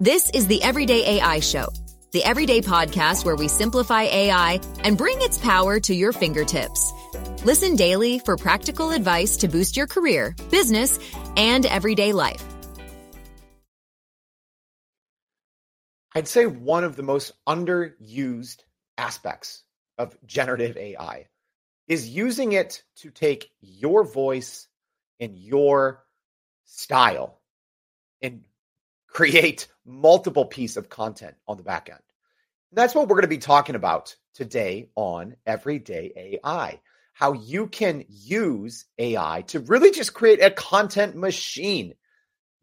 This is the Everyday AI Show, the everyday podcast where we simplify AI and bring its power to your fingertips. Listen daily for practical advice to boost your career, business, and everyday life. I'd say one of the most underused aspects of generative AI is using it to take your voice and your style and create multiple piece of content on the back end. And that's what we're going to be talking about today on Everyday AI. How you can use AI to really just create a content machine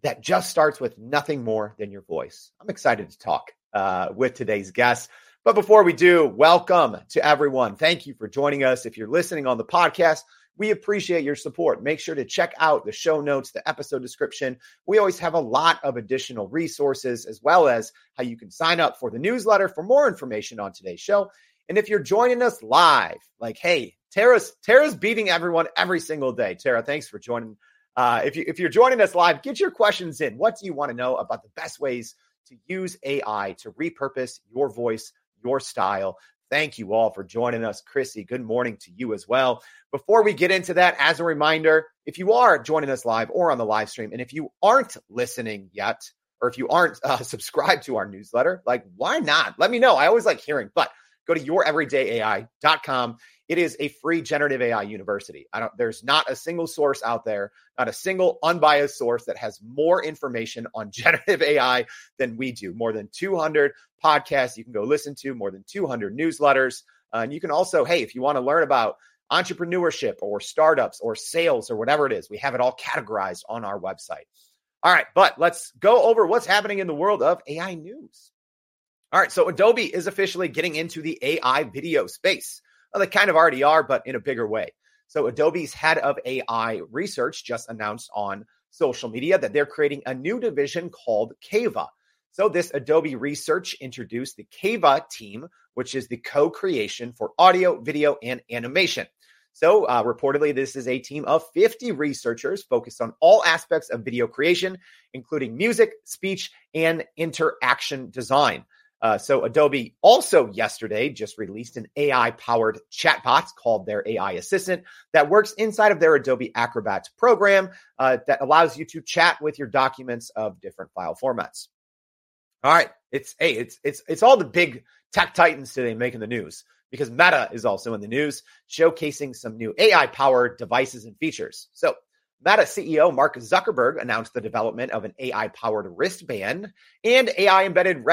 that just starts with nothing more than your voice. I'm excited to talk uh, with today's guest. But before we do, welcome to everyone. Thank you for joining us. If you're listening on the podcast, we appreciate your support. Make sure to check out the show notes, the episode description. We always have a lot of additional resources, as well as how you can sign up for the newsletter for more information on today's show. And if you're joining us live, like, hey, Tara's Tara's beating everyone every single day. Tara, thanks for joining uh, if, you, if you're joining us live, get your questions in. What do you want to know about the best ways to use AI to repurpose your voice, your style? Thank you all for joining us. Chrissy, good morning to you as well. Before we get into that, as a reminder, if you are joining us live or on the live stream, and if you aren't listening yet, or if you aren't uh, subscribed to our newsletter, like why not? Let me know. I always like hearing, but go to youreverydayai.com. It is a free generative AI university. I don't there's not a single source out there, not a single unbiased source that has more information on generative AI than we do. More than 200 podcasts you can go listen to, more than 200 newsletters. Uh, and you can also, hey, if you want to learn about entrepreneurship or startups or sales or whatever it is, we have it all categorized on our website. All right, but let's go over what's happening in the world of AI news. All right, so Adobe is officially getting into the AI video space. Well, they kind of already are, but in a bigger way. So, Adobe's head of AI research just announced on social media that they're creating a new division called CAVA. So, this Adobe research introduced the CAVA team, which is the co creation for audio, video, and animation. So, uh, reportedly, this is a team of 50 researchers focused on all aspects of video creation, including music, speech, and interaction design. Uh, so Adobe also yesterday just released an AI powered chatbot called their AI assistant that works inside of their Adobe Acrobat program uh, that allows you to chat with your documents of different file formats. All right, it's hey, it's it's it's all the big tech titans today making the news because Meta is also in the news, showcasing some new AI powered devices and features. So Meta CEO Mark Zuckerberg announced the development of an AI powered wristband and AI embedded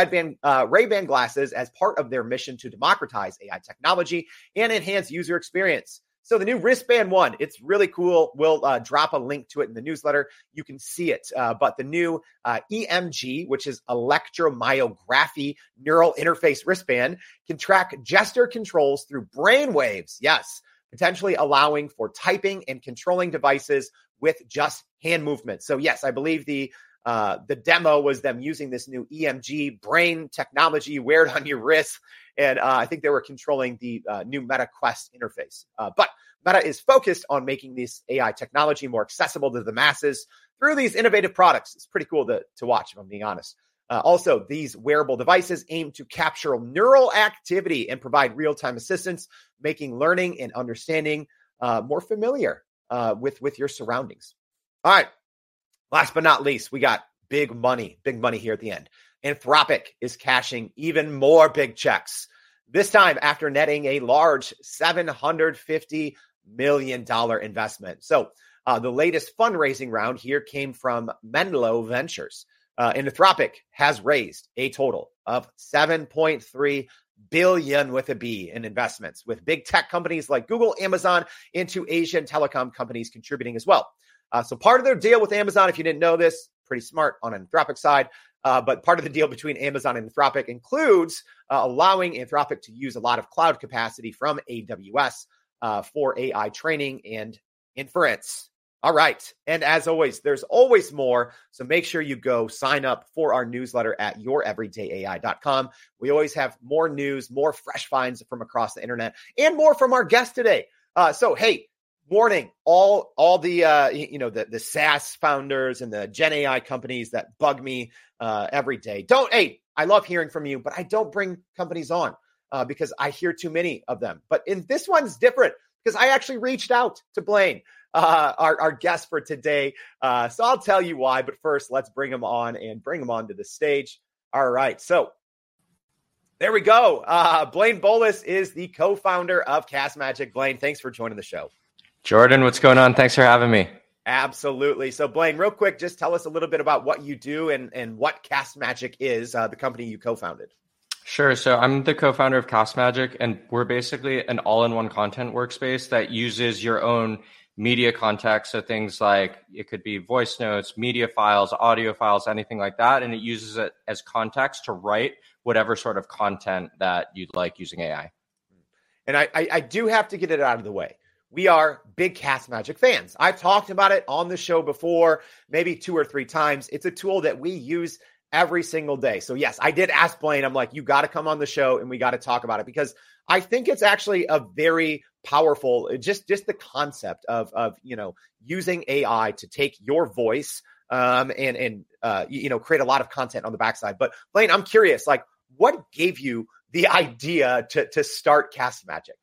uh, Ray-Ban glasses as part of their mission to democratize AI technology and enhance user experience. So the new wristband one, it's really cool. We'll uh, drop a link to it in the newsletter. You can see it. Uh, but the new uh, EMG, which is electromyography neural interface wristband, can track gesture controls through brain waves. Yes, potentially allowing for typing and controlling devices with just hand movement. So yes, I believe the uh, the demo was them using this new EMG brain technology wear it on your wrist, and uh, I think they were controlling the uh, new Meta Quest interface. Uh, but Meta is focused on making this AI technology more accessible to the masses through these innovative products. It's pretty cool to to watch, if I'm being honest. Uh, also, these wearable devices aim to capture neural activity and provide real time assistance, making learning and understanding uh, more familiar uh, with with your surroundings. All right. Last but not least, we got big money, big money here at the end. Anthropic is cashing even more big checks. This time after netting a large $750 million investment. So uh, the latest fundraising round here came from Menlo Ventures. Uh, Anthropic has raised a total of 7.3 billion with a B in investments, with big tech companies like Google, Amazon, into Asian telecom companies contributing as well. Uh, so part of their deal with Amazon, if you didn't know this, pretty smart on Anthropic side. Uh, but part of the deal between Amazon and Anthropic includes uh, allowing Anthropic to use a lot of cloud capacity from AWS uh, for AI training and inference. All right. And as always, there's always more. So make sure you go sign up for our newsletter at youreverydayai.com. We always have more news, more fresh finds from across the internet, and more from our guest today. Uh, so, hey, warning all all the uh, you know the the SaaS founders and the Gen AI companies that bug me uh, every day. Don't hey, I love hearing from you, but I don't bring companies on uh, because I hear too many of them. But in this one's different because I actually reached out to Blaine, uh, our our guest for today. Uh, so I'll tell you why. But first, let's bring him on and bring him onto the stage. All right, so. There we go. Uh, Blaine Bolus is the co-founder of Cast Magic. Blaine, thanks for joining the show. Jordan, what's going on? Thanks for having me. Absolutely. So, Blaine, real quick, just tell us a little bit about what you do and, and what Cast Magic is, uh, the company you co founded. Sure. So, I'm the co founder of Cast Magic, and we're basically an all in one content workspace that uses your own media context. So, things like it could be voice notes, media files, audio files, anything like that. And it uses it as context to write whatever sort of content that you'd like using AI. And I, I, I do have to get it out of the way we are big Cast Magic fans. I've talked about it on the show before, maybe two or three times. It's a tool that we use every single day. So, yes, I did ask Blaine, I'm like, you got to come on the show and we got to talk about it because I think it's actually a very powerful, just, just the concept of, of, you know, using AI to take your voice um, and, and, uh, you know, create a lot of content on the backside. But Blaine, I'm curious, like, what gave you the idea to, to start Cast Magic?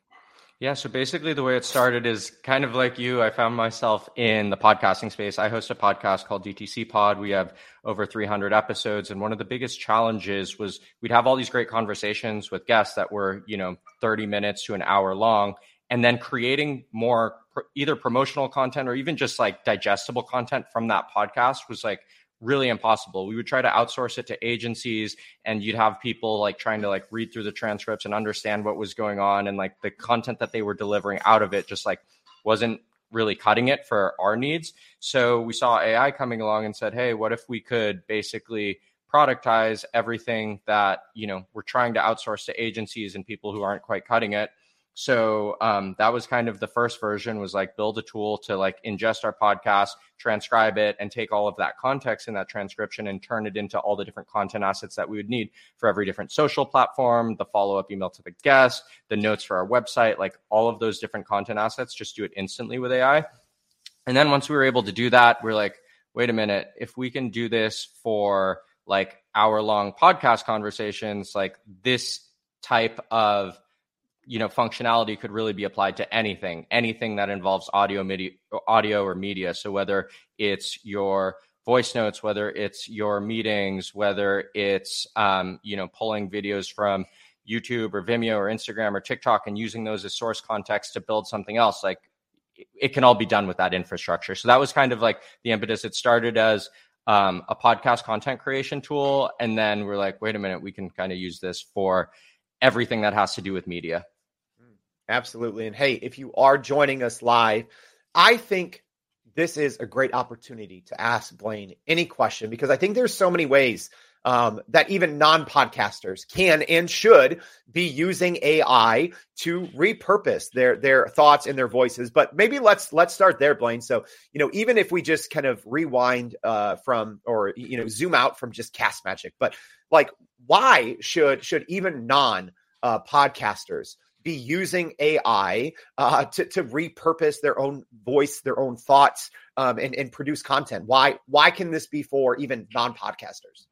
Yeah, so basically the way it started is kind of like you. I found myself in the podcasting space. I host a podcast called DTC Pod. We have over 300 episodes and one of the biggest challenges was we'd have all these great conversations with guests that were, you know, 30 minutes to an hour long and then creating more either promotional content or even just like digestible content from that podcast was like really impossible. We would try to outsource it to agencies and you'd have people like trying to like read through the transcripts and understand what was going on and like the content that they were delivering out of it just like wasn't really cutting it for our needs. So we saw AI coming along and said, "Hey, what if we could basically productize everything that, you know, we're trying to outsource to agencies and people who aren't quite cutting it so um, that was kind of the first version was like build a tool to like ingest our podcast transcribe it and take all of that context in that transcription and turn it into all the different content assets that we would need for every different social platform the follow-up email to the guest the notes for our website like all of those different content assets just do it instantly with ai and then once we were able to do that we're like wait a minute if we can do this for like hour long podcast conversations like this type of you know functionality could really be applied to anything anything that involves audio media audio or media. So whether it's your voice notes whether it's your meetings whether it's um, you know pulling videos from youtube or vimeo or instagram or tiktok and using those as source context to build something else like it can all be done with that infrastructure. So that was kind of like the impetus. It started as um, a podcast content creation tool and then we're like wait a minute we can kind of use this for everything that has to do with media Absolutely. And hey, if you are joining us live, I think this is a great opportunity to ask Blaine any question because I think there's so many ways um, that even non-podcasters can and should be using AI to repurpose their their thoughts and their voices. But maybe let's let's start there, Blaine. So you know, even if we just kind of rewind uh, from or you know zoom out from just cast magic, but like why should should even non uh, podcasters be using AI uh, to, to repurpose their own voice, their own thoughts, um, and, and produce content? Why why can this be for even non podcasters?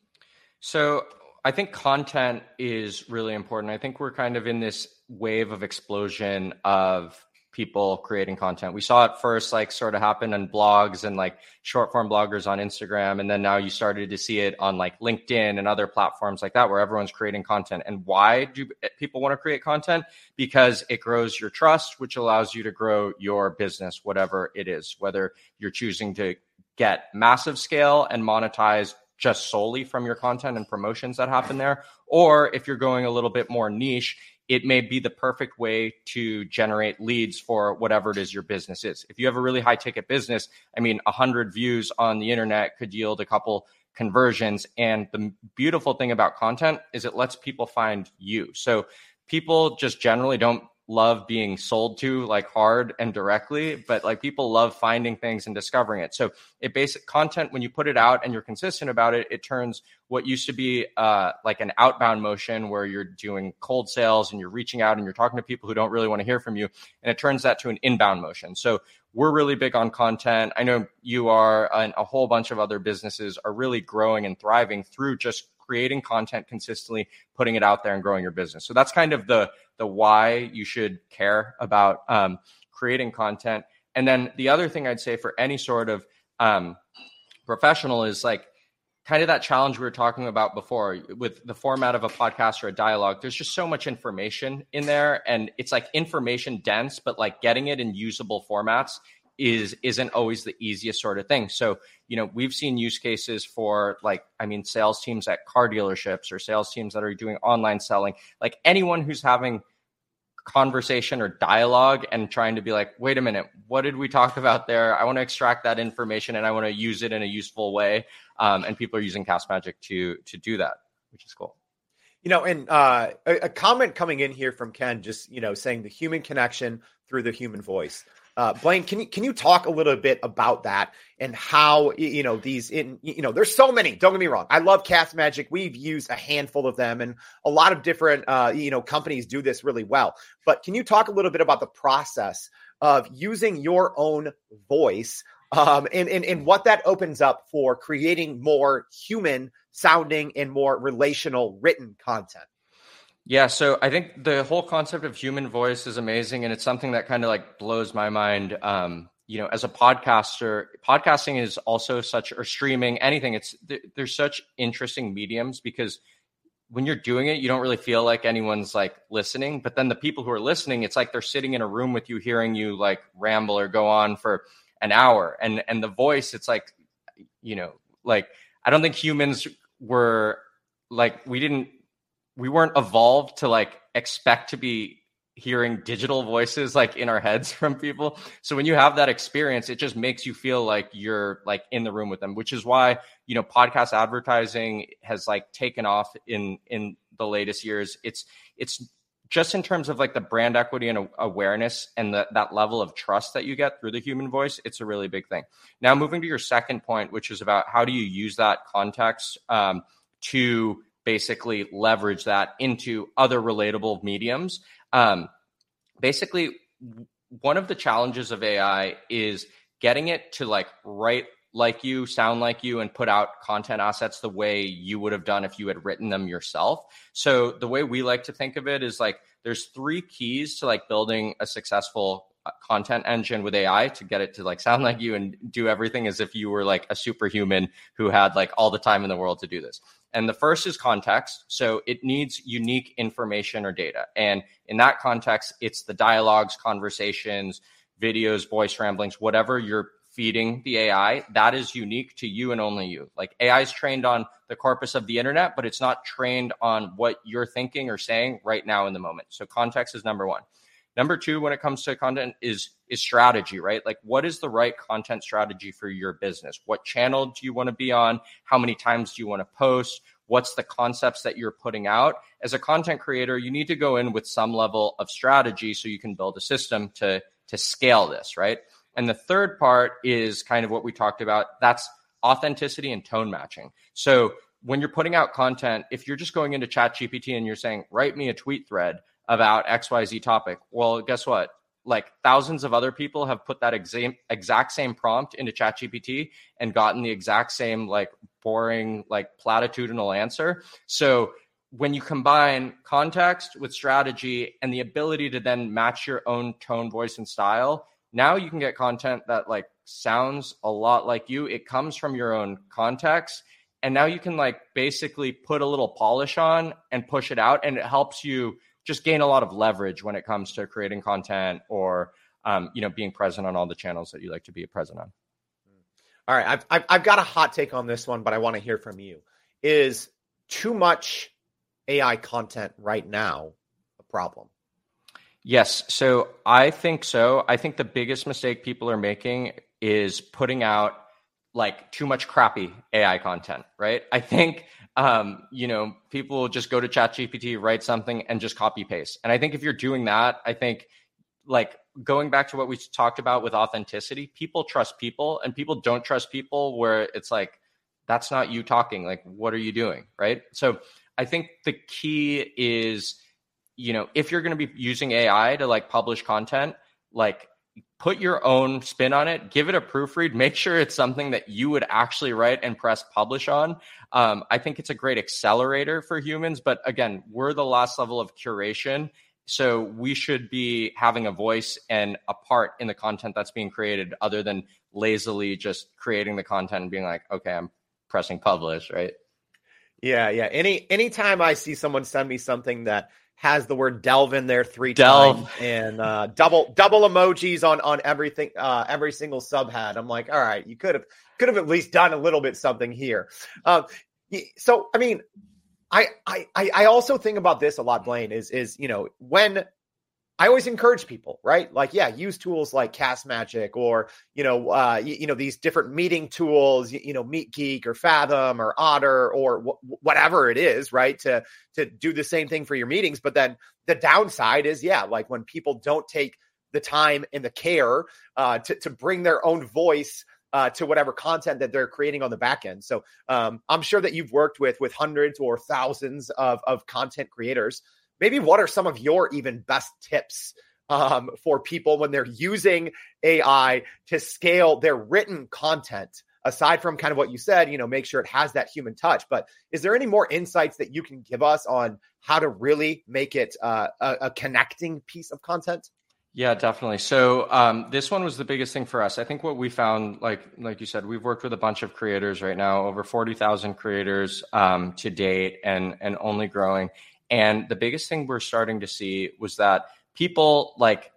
So I think content is really important. I think we're kind of in this wave of explosion of people creating content. We saw it first, like sort of happen on blogs and like short form bloggers on Instagram. And then now you started to see it on like LinkedIn and other platforms like that, where everyone's creating content. And why do people want to create content? Because it grows your trust, which allows you to grow your business, whatever it is, whether you're choosing to get massive scale and monetize just solely from your content and promotions that happen there. Or if you're going a little bit more niche it may be the perfect way to generate leads for whatever it is your business is. If you have a really high ticket business, I mean, 100 views on the internet could yield a couple conversions. And the beautiful thing about content is it lets people find you. So people just generally don't love being sold to like hard and directly, but like people love finding things and discovering it. So it basic content when you put it out and you're consistent about it, it turns what used to be uh, like an outbound motion where you're doing cold sales and you're reaching out and you're talking to people who don't really want to hear from you, and it turns that to an inbound motion. So we're really big on content. I know you are, and a whole bunch of other businesses are really growing and thriving through just creating content consistently, putting it out there, and growing your business. So that's kind of the the why you should care about um, creating content. And then the other thing I'd say for any sort of um, professional is like kind of that challenge we were talking about before with the format of a podcast or a dialogue there's just so much information in there and it's like information dense but like getting it in usable formats is isn't always the easiest sort of thing. So, you know, we've seen use cases for like, I mean, sales teams at car dealerships or sales teams that are doing online selling, like anyone who's having conversation or dialogue and trying to be like, wait a minute, what did we talk about there? I want to extract that information and I want to use it in a useful way. Um, and people are using Cast Magic to to do that, which is cool. You know, and uh, a, a comment coming in here from Ken, just you know, saying the human connection through the human voice. Uh, Blaine, can you can you talk a little bit about that and how you know these in you know there's so many. Don't get me wrong. I love Cast Magic. We've used a handful of them, and a lot of different uh, you know companies do this really well. But can you talk a little bit about the process of using your own voice um, and, and and what that opens up for creating more human sounding and more relational written content? Yeah, so I think the whole concept of human voice is amazing, and it's something that kind of like blows my mind. Um, you know, as a podcaster, podcasting is also such or streaming anything. It's there's such interesting mediums because when you're doing it, you don't really feel like anyone's like listening. But then the people who are listening, it's like they're sitting in a room with you, hearing you like ramble or go on for an hour. And and the voice, it's like, you know, like I don't think humans were like we didn't we weren't evolved to like expect to be hearing digital voices like in our heads from people. So when you have that experience, it just makes you feel like you're like in the room with them, which is why, you know, podcast advertising has like taken off in in the latest years. It's it's just in terms of like the brand equity and awareness and the, that level of trust that you get through the human voice, it's a really big thing. Now, moving to your second point, which is about how do you use that context um, to basically leverage that into other relatable mediums. Um, basically, one of the challenges of AI is getting it to like write like you, sound like you, and put out content assets the way you would have done if you had written them yourself. So the way we like to think of it is like there's three keys to like building a successful content engine with AI to get it to like sound like you and do everything as if you were like a superhuman who had like all the time in the world to do this. And the first is context. So it needs unique information or data. And in that context, it's the dialogues, conversations, videos, voice ramblings, whatever you're feeding the AI, that is unique to you and only you. Like AI is trained on the corpus of the internet, but it's not trained on what you're thinking or saying right now in the moment. So context is number one. Number two, when it comes to content, is is strategy, right? Like, what is the right content strategy for your business? What channel do you want to be on? How many times do you want to post? What's the concepts that you're putting out? As a content creator, you need to go in with some level of strategy so you can build a system to to scale this, right? And the third part is kind of what we talked about. That's authenticity and tone matching. So when you're putting out content, if you're just going into ChatGPT and you're saying, write me a tweet thread, about XYZ topic. Well, guess what? Like thousands of other people have put that exact exact same prompt into ChatGPT and gotten the exact same like boring, like platitudinal answer. So when you combine context with strategy and the ability to then match your own tone, voice, and style, now you can get content that like sounds a lot like you. It comes from your own context. And now you can like basically put a little polish on and push it out. And it helps you just gain a lot of leverage when it comes to creating content or um, you know being present on all the channels that you like to be present on. All right, I've, I've, I've got a hot take on this one, but I want to hear from you. Is too much AI content right now a problem? Yes, so I think so. I think the biggest mistake people are making is putting out like too much crappy AI content, right? I think um, you know, people just go to ChatGPT, write something, and just copy paste. And I think if you're doing that, I think like going back to what we talked about with authenticity, people trust people, and people don't trust people where it's like that's not you talking. Like, what are you doing, right? So I think the key is, you know, if you're going to be using AI to like publish content, like put your own spin on it, give it a proofread, make sure it's something that you would actually write and press publish on. Um, I think it's a great accelerator for humans, but again, we're the last level of curation. So we should be having a voice and a part in the content that's being created other than lazily just creating the content and being like, okay, I'm pressing publish, right? Yeah, yeah. Any anytime I see someone send me something that has the word delve in there three delve. times and uh, double double emojis on on everything uh, every single subhead. I'm like, all right, you could have could have at least done a little bit something here. Uh, so I mean, I I I also think about this a lot, Blaine. Is is you know when I always encourage people, right? Like, yeah, use tools like Cast Magic or you know, uh, you, you, know these different meeting tools, you, you, know, MeetGeek or Fathom or Otter or wh- whatever it is, right? To to do the same thing for your meetings. But then the downside is, yeah, like when people don't take the time and the care uh, to to bring their own voice uh, to whatever content that they're creating on the back end. So um, I'm sure that you've worked with with hundreds or thousands of of content creators maybe what are some of your even best tips um, for people when they're using AI to scale their written content? Aside from kind of what you said, you know, make sure it has that human touch. But is there any more insights that you can give us on how to really make it uh, a, a connecting piece of content? Yeah, definitely. So um, this one was the biggest thing for us. I think what we found, like like you said, we've worked with a bunch of creators right now, over forty thousand creators um, to date, and and only growing. And the biggest thing we're starting to see was that people like,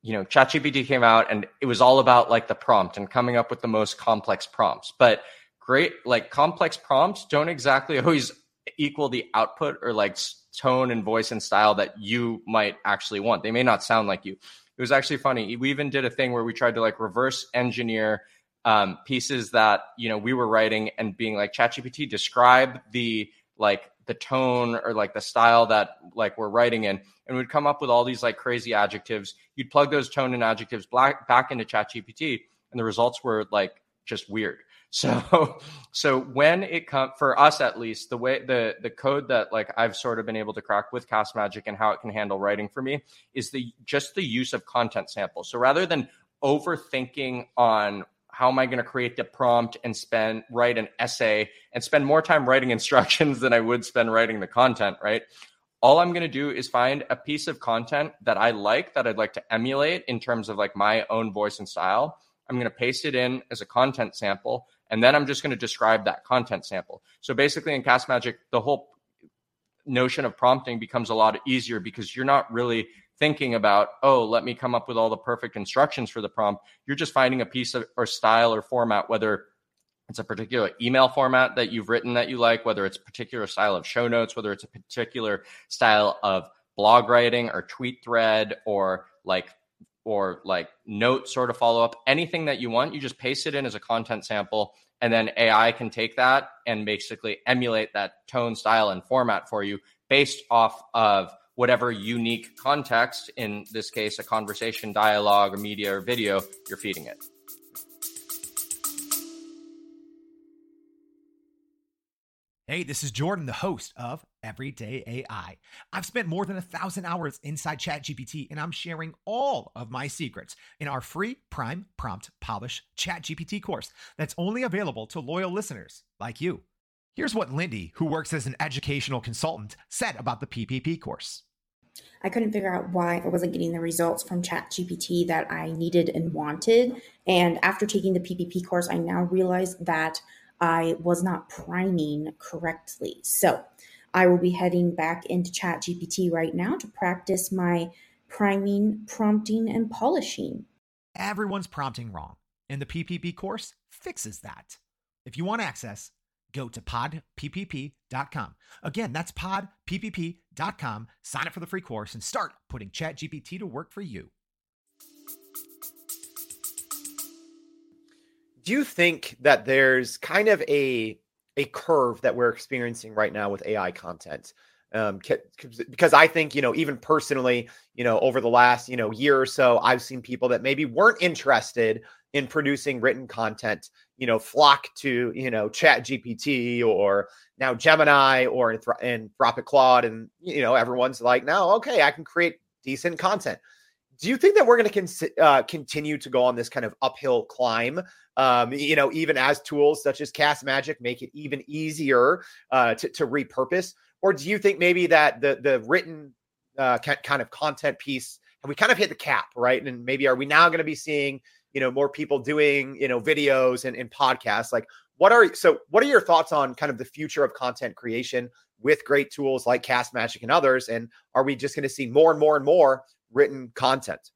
you know, ChatGPT came out and it was all about like the prompt and coming up with the most complex prompts. But great, like complex prompts don't exactly always equal the output or like tone and voice and style that you might actually want. They may not sound like you. It was actually funny. We even did a thing where we tried to like reverse engineer um, pieces that you know we were writing and being like ChatGPT describe the like the tone or like the style that like we're writing in and we'd come up with all these like crazy adjectives. You'd plug those tone and adjectives back, back into chat gpt and the results were like just weird. So so when it comes for us at least the way the the code that like i've sort of been able to crack with cast magic and how it can handle writing for me is the just the use of content samples. So rather than overthinking on how am I going to create the prompt and spend write an essay and spend more time writing instructions than I would spend writing the content, right? All I'm going to do is find a piece of content that I like that I'd like to emulate in terms of like my own voice and style. I'm going to paste it in as a content sample and then I'm just going to describe that content sample. So basically in Cast Magic, the whole notion of prompting becomes a lot easier because you're not really thinking about, oh, let me come up with all the perfect instructions for the prompt. You're just finding a piece of or style or format, whether it's a particular email format that you've written that you like, whether it's a particular style of show notes, whether it's a particular style of blog writing or tweet thread or like or like note sort of follow up, anything that you want, you just paste it in as a content sample and then AI can take that and basically emulate that tone, style and format for you based off of whatever unique context, in this case, a conversation, dialogue, or media or video, you're feeding it. Hey, this is Jordan, the host of Everyday AI. I've spent more than a thousand hours inside ChatGPT, and I'm sharing all of my secrets in our free Prime Prompt Polish ChatGPT course that's only available to loyal listeners like you. Here's what Lindy, who works as an educational consultant, said about the PPP course. I couldn't figure out why I wasn't getting the results from ChatGPT that I needed and wanted. And after taking the PPP course, I now realize that I was not priming correctly. So I will be heading back into ChatGPT right now to practice my priming, prompting, and polishing. Everyone's prompting wrong, and the PPP course fixes that. If you want access, go to podppp.com. Again, that's podppp.com. Sign up for the free course and start putting ChatGPT to work for you. Do you think that there's kind of a a curve that we're experiencing right now with AI content. Um, because I think, you know, even personally, you know, over the last, you know, year or so, I've seen people that maybe weren't interested in producing written content, you know, flock to, you know, Chat GPT or now Gemini or Anthropic Claude. And, you know, everyone's like, no, okay, I can create decent content. Do you think that we're going to con- uh, continue to go on this kind of uphill climb? Um, you know, even as tools such as Cast Magic make it even easier uh, to, to repurpose, or do you think maybe that the the written uh, kind of content piece we kind of hit the cap, right? And maybe are we now going to be seeing you know more people doing you know videos and, and podcasts? Like, what are so? What are your thoughts on kind of the future of content creation with great tools like Cast Magic and others? And are we just going to see more and more and more written content?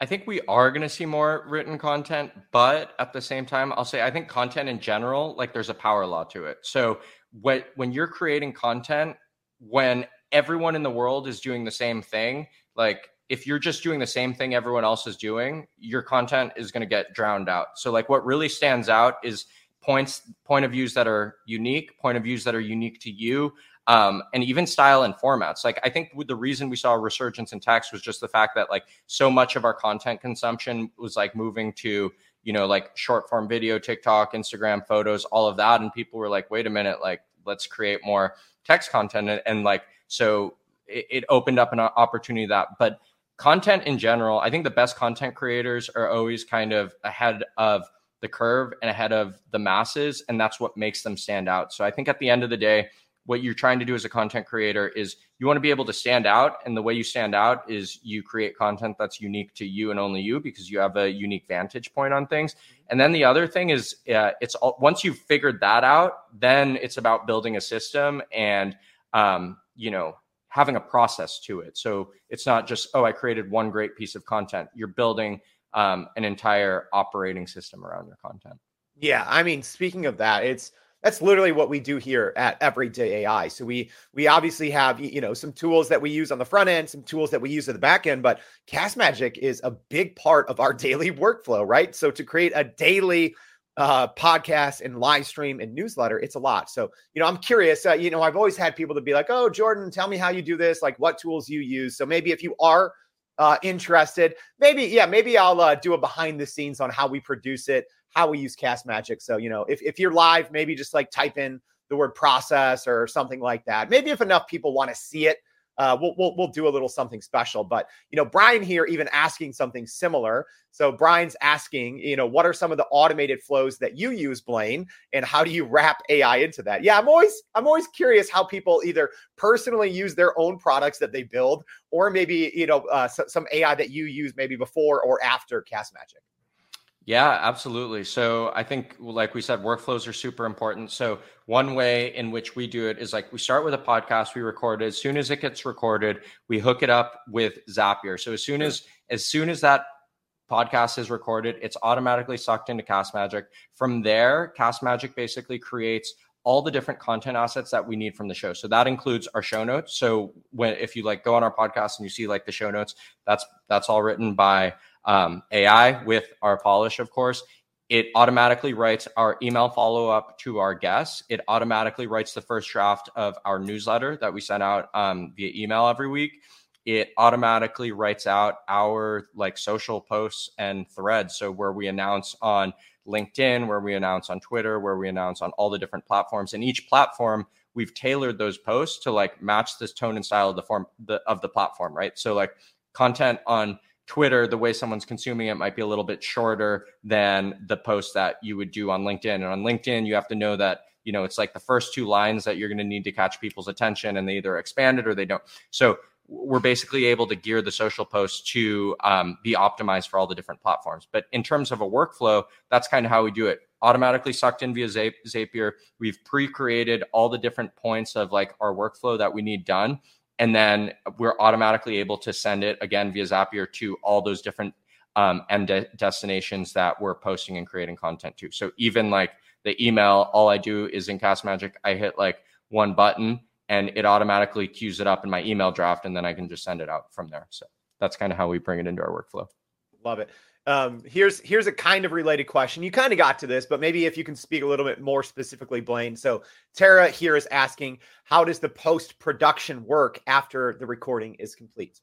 I think we are going to see more written content, but at the same time, I'll say I think content in general, like there's a power law to it. So when when you're creating content, when everyone in the world is doing the same thing, like if you're just doing the same thing everyone else is doing, your content is going to get drowned out. So like what really stands out is points point of views that are unique, point of views that are unique to you, um, and even style and formats. Like I think the reason we saw a resurgence in text was just the fact that like so much of our content consumption was like moving to you know like short form video, TikTok, Instagram, photos, all of that, and people were like, wait a minute, like let's create more text content, and, and like so it, it opened up an opportunity that, but content in general, I think the best content creators are always kind of ahead of the curve and ahead of the masses, and that's what makes them stand out. So I think at the end of the day what you're trying to do as a content creator is you want to be able to stand out and the way you stand out is you create content that's unique to you and only you because you have a unique vantage point on things and then the other thing is uh, it's all, once you've figured that out then it's about building a system and um, you know having a process to it. So it's not just oh i created one great piece of content. You're building um, an entire operating system around your content. Yeah i mean speaking of that it's that's literally what we do here at everyday ai so we we obviously have you know some tools that we use on the front end some tools that we use at the back end but cast magic is a big part of our daily workflow right? So to create a daily uh, podcast and live stream and newsletter it's a lot so you know i'm curious uh, you know i've always had people to be like oh jordan tell me how you do this like what tools you use so maybe if you are uh, interested maybe yeah maybe i'll uh, do a behind the scenes on how we produce it how we use Cast Magic. So, you know, if, if you're live, maybe just like type in the word process or something like that. Maybe if enough people want to see it, uh, we'll, we'll, we'll do a little something special. But you know, Brian here even asking something similar. So Brian's asking, you know, what are some of the automated flows that you use, Blaine, and how do you wrap AI into that? Yeah, I'm always I'm always curious how people either personally use their own products that they build, or maybe you know uh, some AI that you use maybe before or after Cast Magic. Yeah, absolutely. So I think, like we said, workflows are super important. So one way in which we do it is like we start with a podcast we record. It. As soon as it gets recorded, we hook it up with Zapier. So as soon hmm. as as soon as that podcast is recorded, it's automatically sucked into Cast Magic. From there, Cast Magic basically creates all the different content assets that we need from the show. So that includes our show notes. So when if you like go on our podcast and you see like the show notes, that's that's all written by um, AI with our polish, of course. It automatically writes our email follow up to our guests. It automatically writes the first draft of our newsletter that we send out um, via email every week. It automatically writes out our like social posts and threads. So where we announce on LinkedIn, where we announce on Twitter, where we announce on all the different platforms. And each platform, we've tailored those posts to like match this tone and style of the form the, of the platform, right? So like content on Twitter, the way someone's consuming it might be a little bit shorter than the post that you would do on LinkedIn. And on LinkedIn, you have to know that, you know, it's like the first two lines that you're going to need to catch people's attention and they either expand it or they don't. So we're basically able to gear the social posts to um, be optimized for all the different platforms. But in terms of a workflow, that's kind of how we do it. Automatically sucked in via Zapier. We've pre created all the different points of like our workflow that we need done and then we're automatically able to send it again via Zapier to all those different um, de- destinations that we're posting and creating content to. So even like the email, all I do is in Cast Magic, I hit like one button and it automatically queues it up in my email draft, and then I can just send it out from there. So that's kind of how we bring it into our workflow. Love it. Um, here's here's a kind of related question. You kind of got to this, but maybe if you can speak a little bit more specifically, Blaine. So Tara here is asking, how does the post production work after the recording is complete?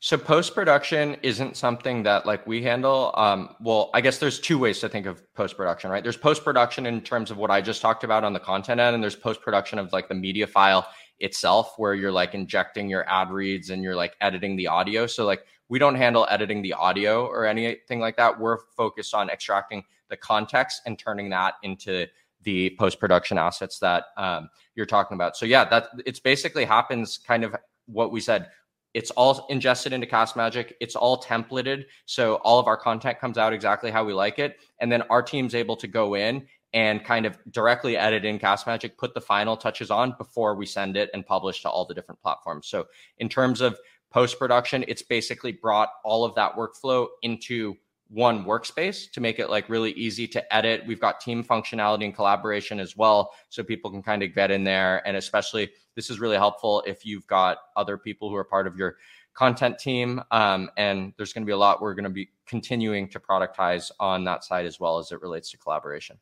So post production isn't something that like we handle. Um, well, I guess there's two ways to think of post production, right? There's post production in terms of what I just talked about on the content end, and there's post production of like the media file itself, where you're like injecting your ad reads and you're like editing the audio. So like we don't handle editing the audio or anything like that. We're focused on extracting the context and turning that into the post production assets that um, you're talking about. So yeah, that it's basically happens kind of what we said it's all ingested into Cast Magic. It's all templated. So all of our content comes out exactly how we like it. And then our team's able to go in and kind of directly edit in Cast Magic, put the final touches on before we send it and publish to all the different platforms. So in terms of post production, it's basically brought all of that workflow into one workspace to make it like really easy to edit. We've got team functionality and collaboration as well. So people can kind of get in there. And especially, this is really helpful if you've got other people who are part of your content team. Um, and there's going to be a lot we're going to be continuing to productize on that side as well as it relates to collaboration.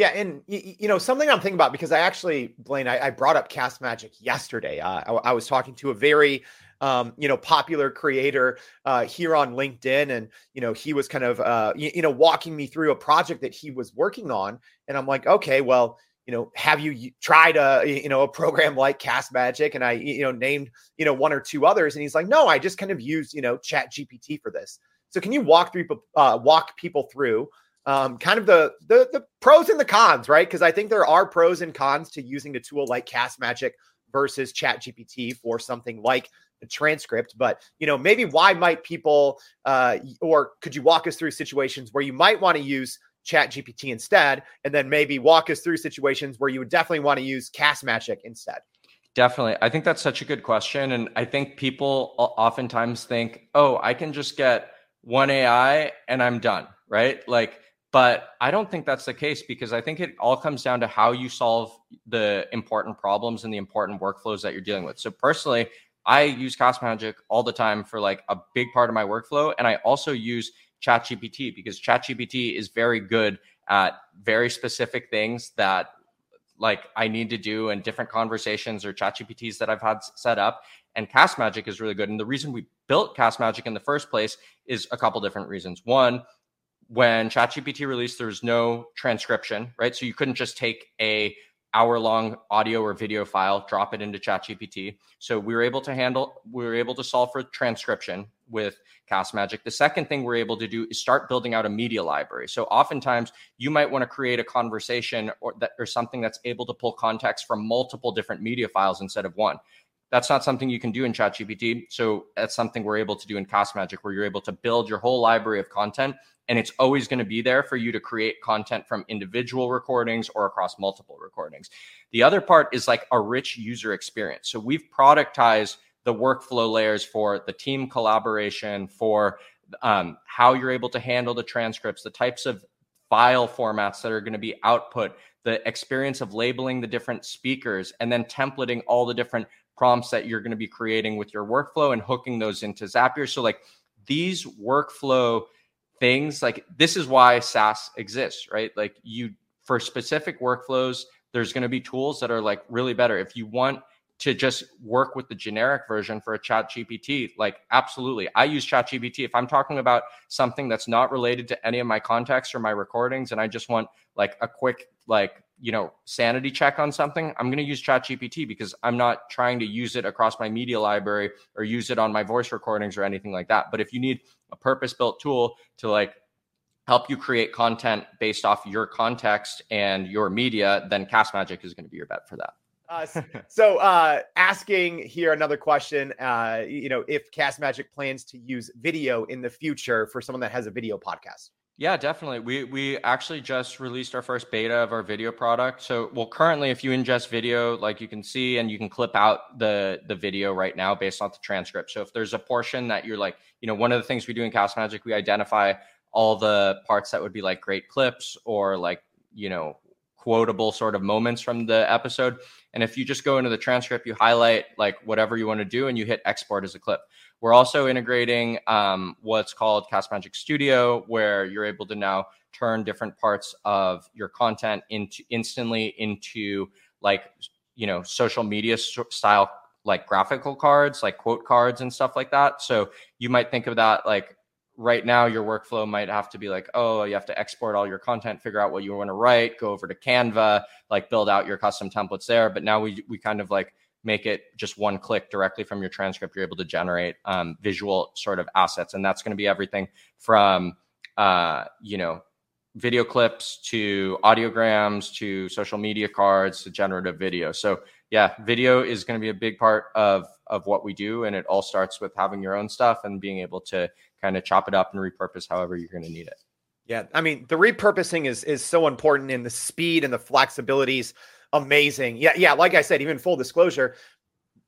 Yeah, and you know something I'm thinking about because I actually, Blaine, I, I brought up Cast Magic yesterday. Uh, I, I was talking to a very um, you know, popular creator uh, here on LinkedIn, and you know, he was kind of uh, you, you know walking me through a project that he was working on, and I'm like, okay, well, you know, have you tried a you know a program like Cast Magic? And I you know named you know one or two others, and he's like, no, I just kind of use you know Chat GPT for this. So can you walk through uh, walk people through? Um, kind of the, the the pros and the cons, right? Because I think there are pros and cons to using a tool like Cast Magic versus Chat GPT for something like the transcript, but you know, maybe why might people, uh, or could you walk us through situations where you might want to use Chat GPT instead, and then maybe walk us through situations where you would definitely want to use Cast Magic instead? Definitely. I think that's such a good question. And I think people oftentimes think, oh, I can just get one AI and I'm done, right? Like, but I don't think that's the case because I think it all comes down to how you solve the important problems and the important workflows that you're dealing with. So personally, I use Cast Magic all the time for like a big part of my workflow. And I also use ChatGPT because ChatGPT is very good at very specific things that like I need to do and different conversations or ChatGPTs that I've had set up. And Cast Magic is really good. And the reason we built Cast Magic in the first place is a couple different reasons. One, when ChatGPT released, there was no transcription, right? So you couldn't just take a hour long audio or video file, drop it into ChatGPT. So we were able to handle, we were able to solve for transcription with Cast Magic. The second thing we're able to do is start building out a media library. So oftentimes you might want to create a conversation or that or something that's able to pull context from multiple different media files instead of one. That's not something you can do in ChatGPT. So that's something we're able to do in Cast Magic, where you're able to build your whole library of content and it's always going to be there for you to create content from individual recordings or across multiple recordings. The other part is like a rich user experience. So we've productized the workflow layers for the team collaboration, for um, how you're able to handle the transcripts, the types of file formats that are going to be output, the experience of labeling the different speakers, and then templating all the different prompts that you're going to be creating with your workflow and hooking those into Zapier. So, like these workflow things like this is why SaaS exists, right? Like you for specific workflows, there's going to be tools that are like really better. If you want to just work with the generic version for a chat GPT, like absolutely. I use chat GPT. If I'm talking about something that's not related to any of my contexts or my recordings, and I just want like a quick, like, you know, sanity check on something, I'm going to use chat GPT because I'm not trying to use it across my media library or use it on my voice recordings or anything like that. But if you need a purpose built tool to like help you create content based off your context and your media, then Cast Magic is going to be your bet for that. Uh, so, uh, asking here another question, uh, you know, if Cast Magic plans to use video in the future for someone that has a video podcast. Yeah, definitely. We we actually just released our first beta of our video product. So, well, currently, if you ingest video, like you can see, and you can clip out the the video right now based on the transcript. So, if there's a portion that you're like, you know, one of the things we do in Cast Magic, we identify all the parts that would be like great clips or like you know quotable sort of moments from the episode. And if you just go into the transcript, you highlight like whatever you want to do and you hit export as a clip. We're also integrating um, what's called Cast Magic Studio, where you're able to now turn different parts of your content into instantly into like you know social media style like graphical cards like quote cards and stuff like that. So you might think of that like right now your workflow might have to be like oh you have to export all your content figure out what you want to write go over to canva like build out your custom templates there. But now we we kind of like make it just one click directly from your transcript you're able to generate um, visual sort of assets and that's going to be everything from uh, you know video clips to audiograms to social media cards to generative video. So yeah, video is going to be a big part of of what we do, and it all starts with having your own stuff and being able to kind of chop it up and repurpose however you're going to need it. Yeah, I mean the repurposing is is so important in the speed and the flexibilities amazing. Yeah, yeah. Like I said, even full disclosure,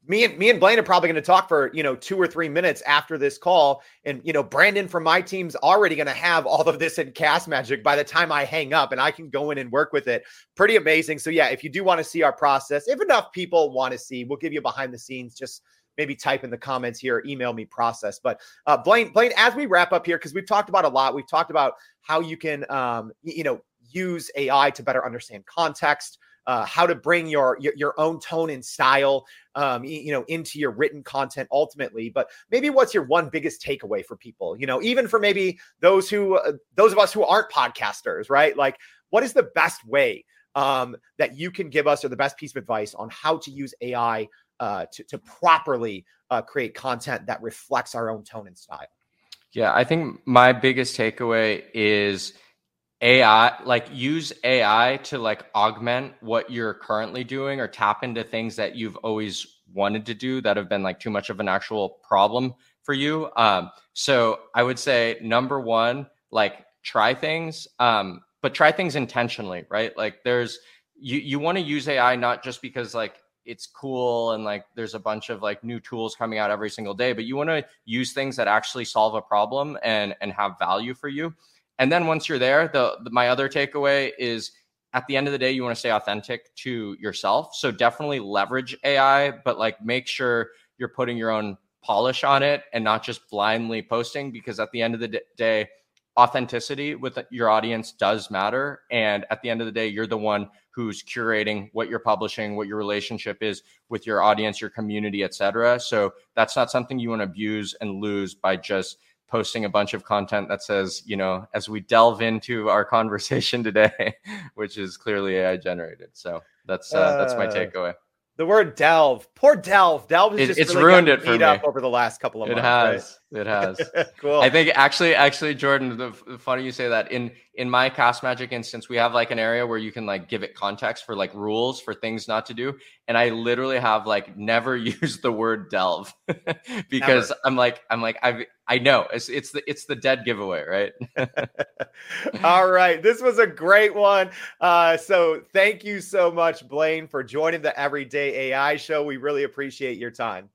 me and me and Blaine are probably going to talk for you know two or three minutes after this call, and you know Brandon from my team's already going to have all of this in Castmagic by the time I hang up, and I can go in and work with it. Pretty amazing. So yeah, if you do want to see our process, if enough people want to see, we'll give you behind the scenes. Just maybe type in the comments here, email me process. But uh, Blaine, Blaine, as we wrap up here, because we've talked about a lot, we've talked about how you can um, you know use AI to better understand context uh, how to bring your, your, your own tone and style, um, you know, into your written content ultimately. But maybe what's your one biggest takeaway for people? You know, even for maybe those who uh, those of us who aren't podcasters, right? Like, what is the best way um, that you can give us, or the best piece of advice on how to use AI uh, to to properly uh, create content that reflects our own tone and style? Yeah, I think my biggest takeaway is AI, like use AI to like augment what you're currently doing or tap into things that you've always wanted to do that have been like too much of an actual problem for you. Um, so I would say number one, like try things, um, but try things intentionally, right? Like there's you you want to use AI not just because like it's cool and like there's a bunch of like new tools coming out every single day, but you want to use things that actually solve a problem and and have value for you. And then once you're there, the, the my other takeaway is at the end of the day, you want to stay authentic to yourself. So definitely leverage AI, but like make sure you're putting your own polish on it and not just blindly posting because at the end of the day, authenticity with your audience does matter. And at the end of the day, you're the one who's curating what you're publishing, what your relationship is with your audience, your community, etc. So that's not something you want to abuse and lose by just posting a bunch of content that says, you know, as we delve into our conversation today, which is clearly AI generated. So that's uh, uh, that's my uh, takeaway. The word delve, poor delve. Delve has it, just it's really ruined it for me up over the last couple of it months. Has. Right? It has. cool. I think actually, actually, Jordan, the, the funny you say that in in my Castmagic instance, we have like an area where you can like give it context for like rules for things not to do, and I literally have like never used the word delve because never. I'm like I'm like I've I know it's it's the it's the dead giveaway, right? All right, this was a great one. Uh, so thank you so much, Blaine, for joining the Everyday AI Show. We really appreciate your time.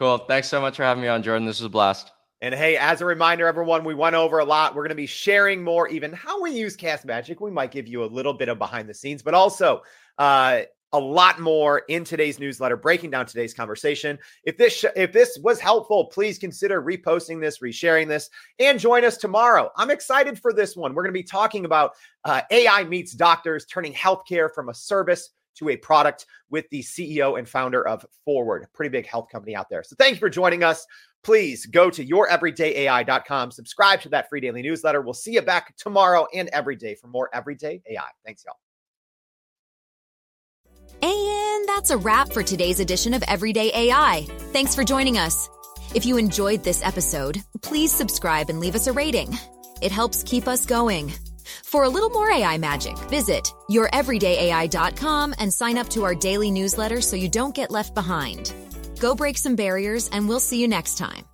Cool. Thanks so much for having me on, Jordan. This was a blast. And hey, as a reminder, everyone, we went over a lot. We're going to be sharing more, even how we use Castmagic. We might give you a little bit of behind the scenes, but also uh, a lot more in today's newsletter, breaking down today's conversation. If this sh- if this was helpful, please consider reposting this, resharing this, and join us tomorrow. I'm excited for this one. We're going to be talking about uh, AI meets doctors, turning healthcare from a service to a product with the CEO and founder of Forward, a pretty big health company out there. So thank you for joining us. Please go to youreverydayai.com, subscribe to that free daily newsletter. We'll see you back tomorrow and every day for more Everyday AI. Thanks, y'all. And that's a wrap for today's edition of Everyday AI. Thanks for joining us. If you enjoyed this episode, please subscribe and leave us a rating. It helps keep us going. For a little more AI magic, visit youreverydayai.com and sign up to our daily newsletter so you don't get left behind. Go break some barriers, and we'll see you next time.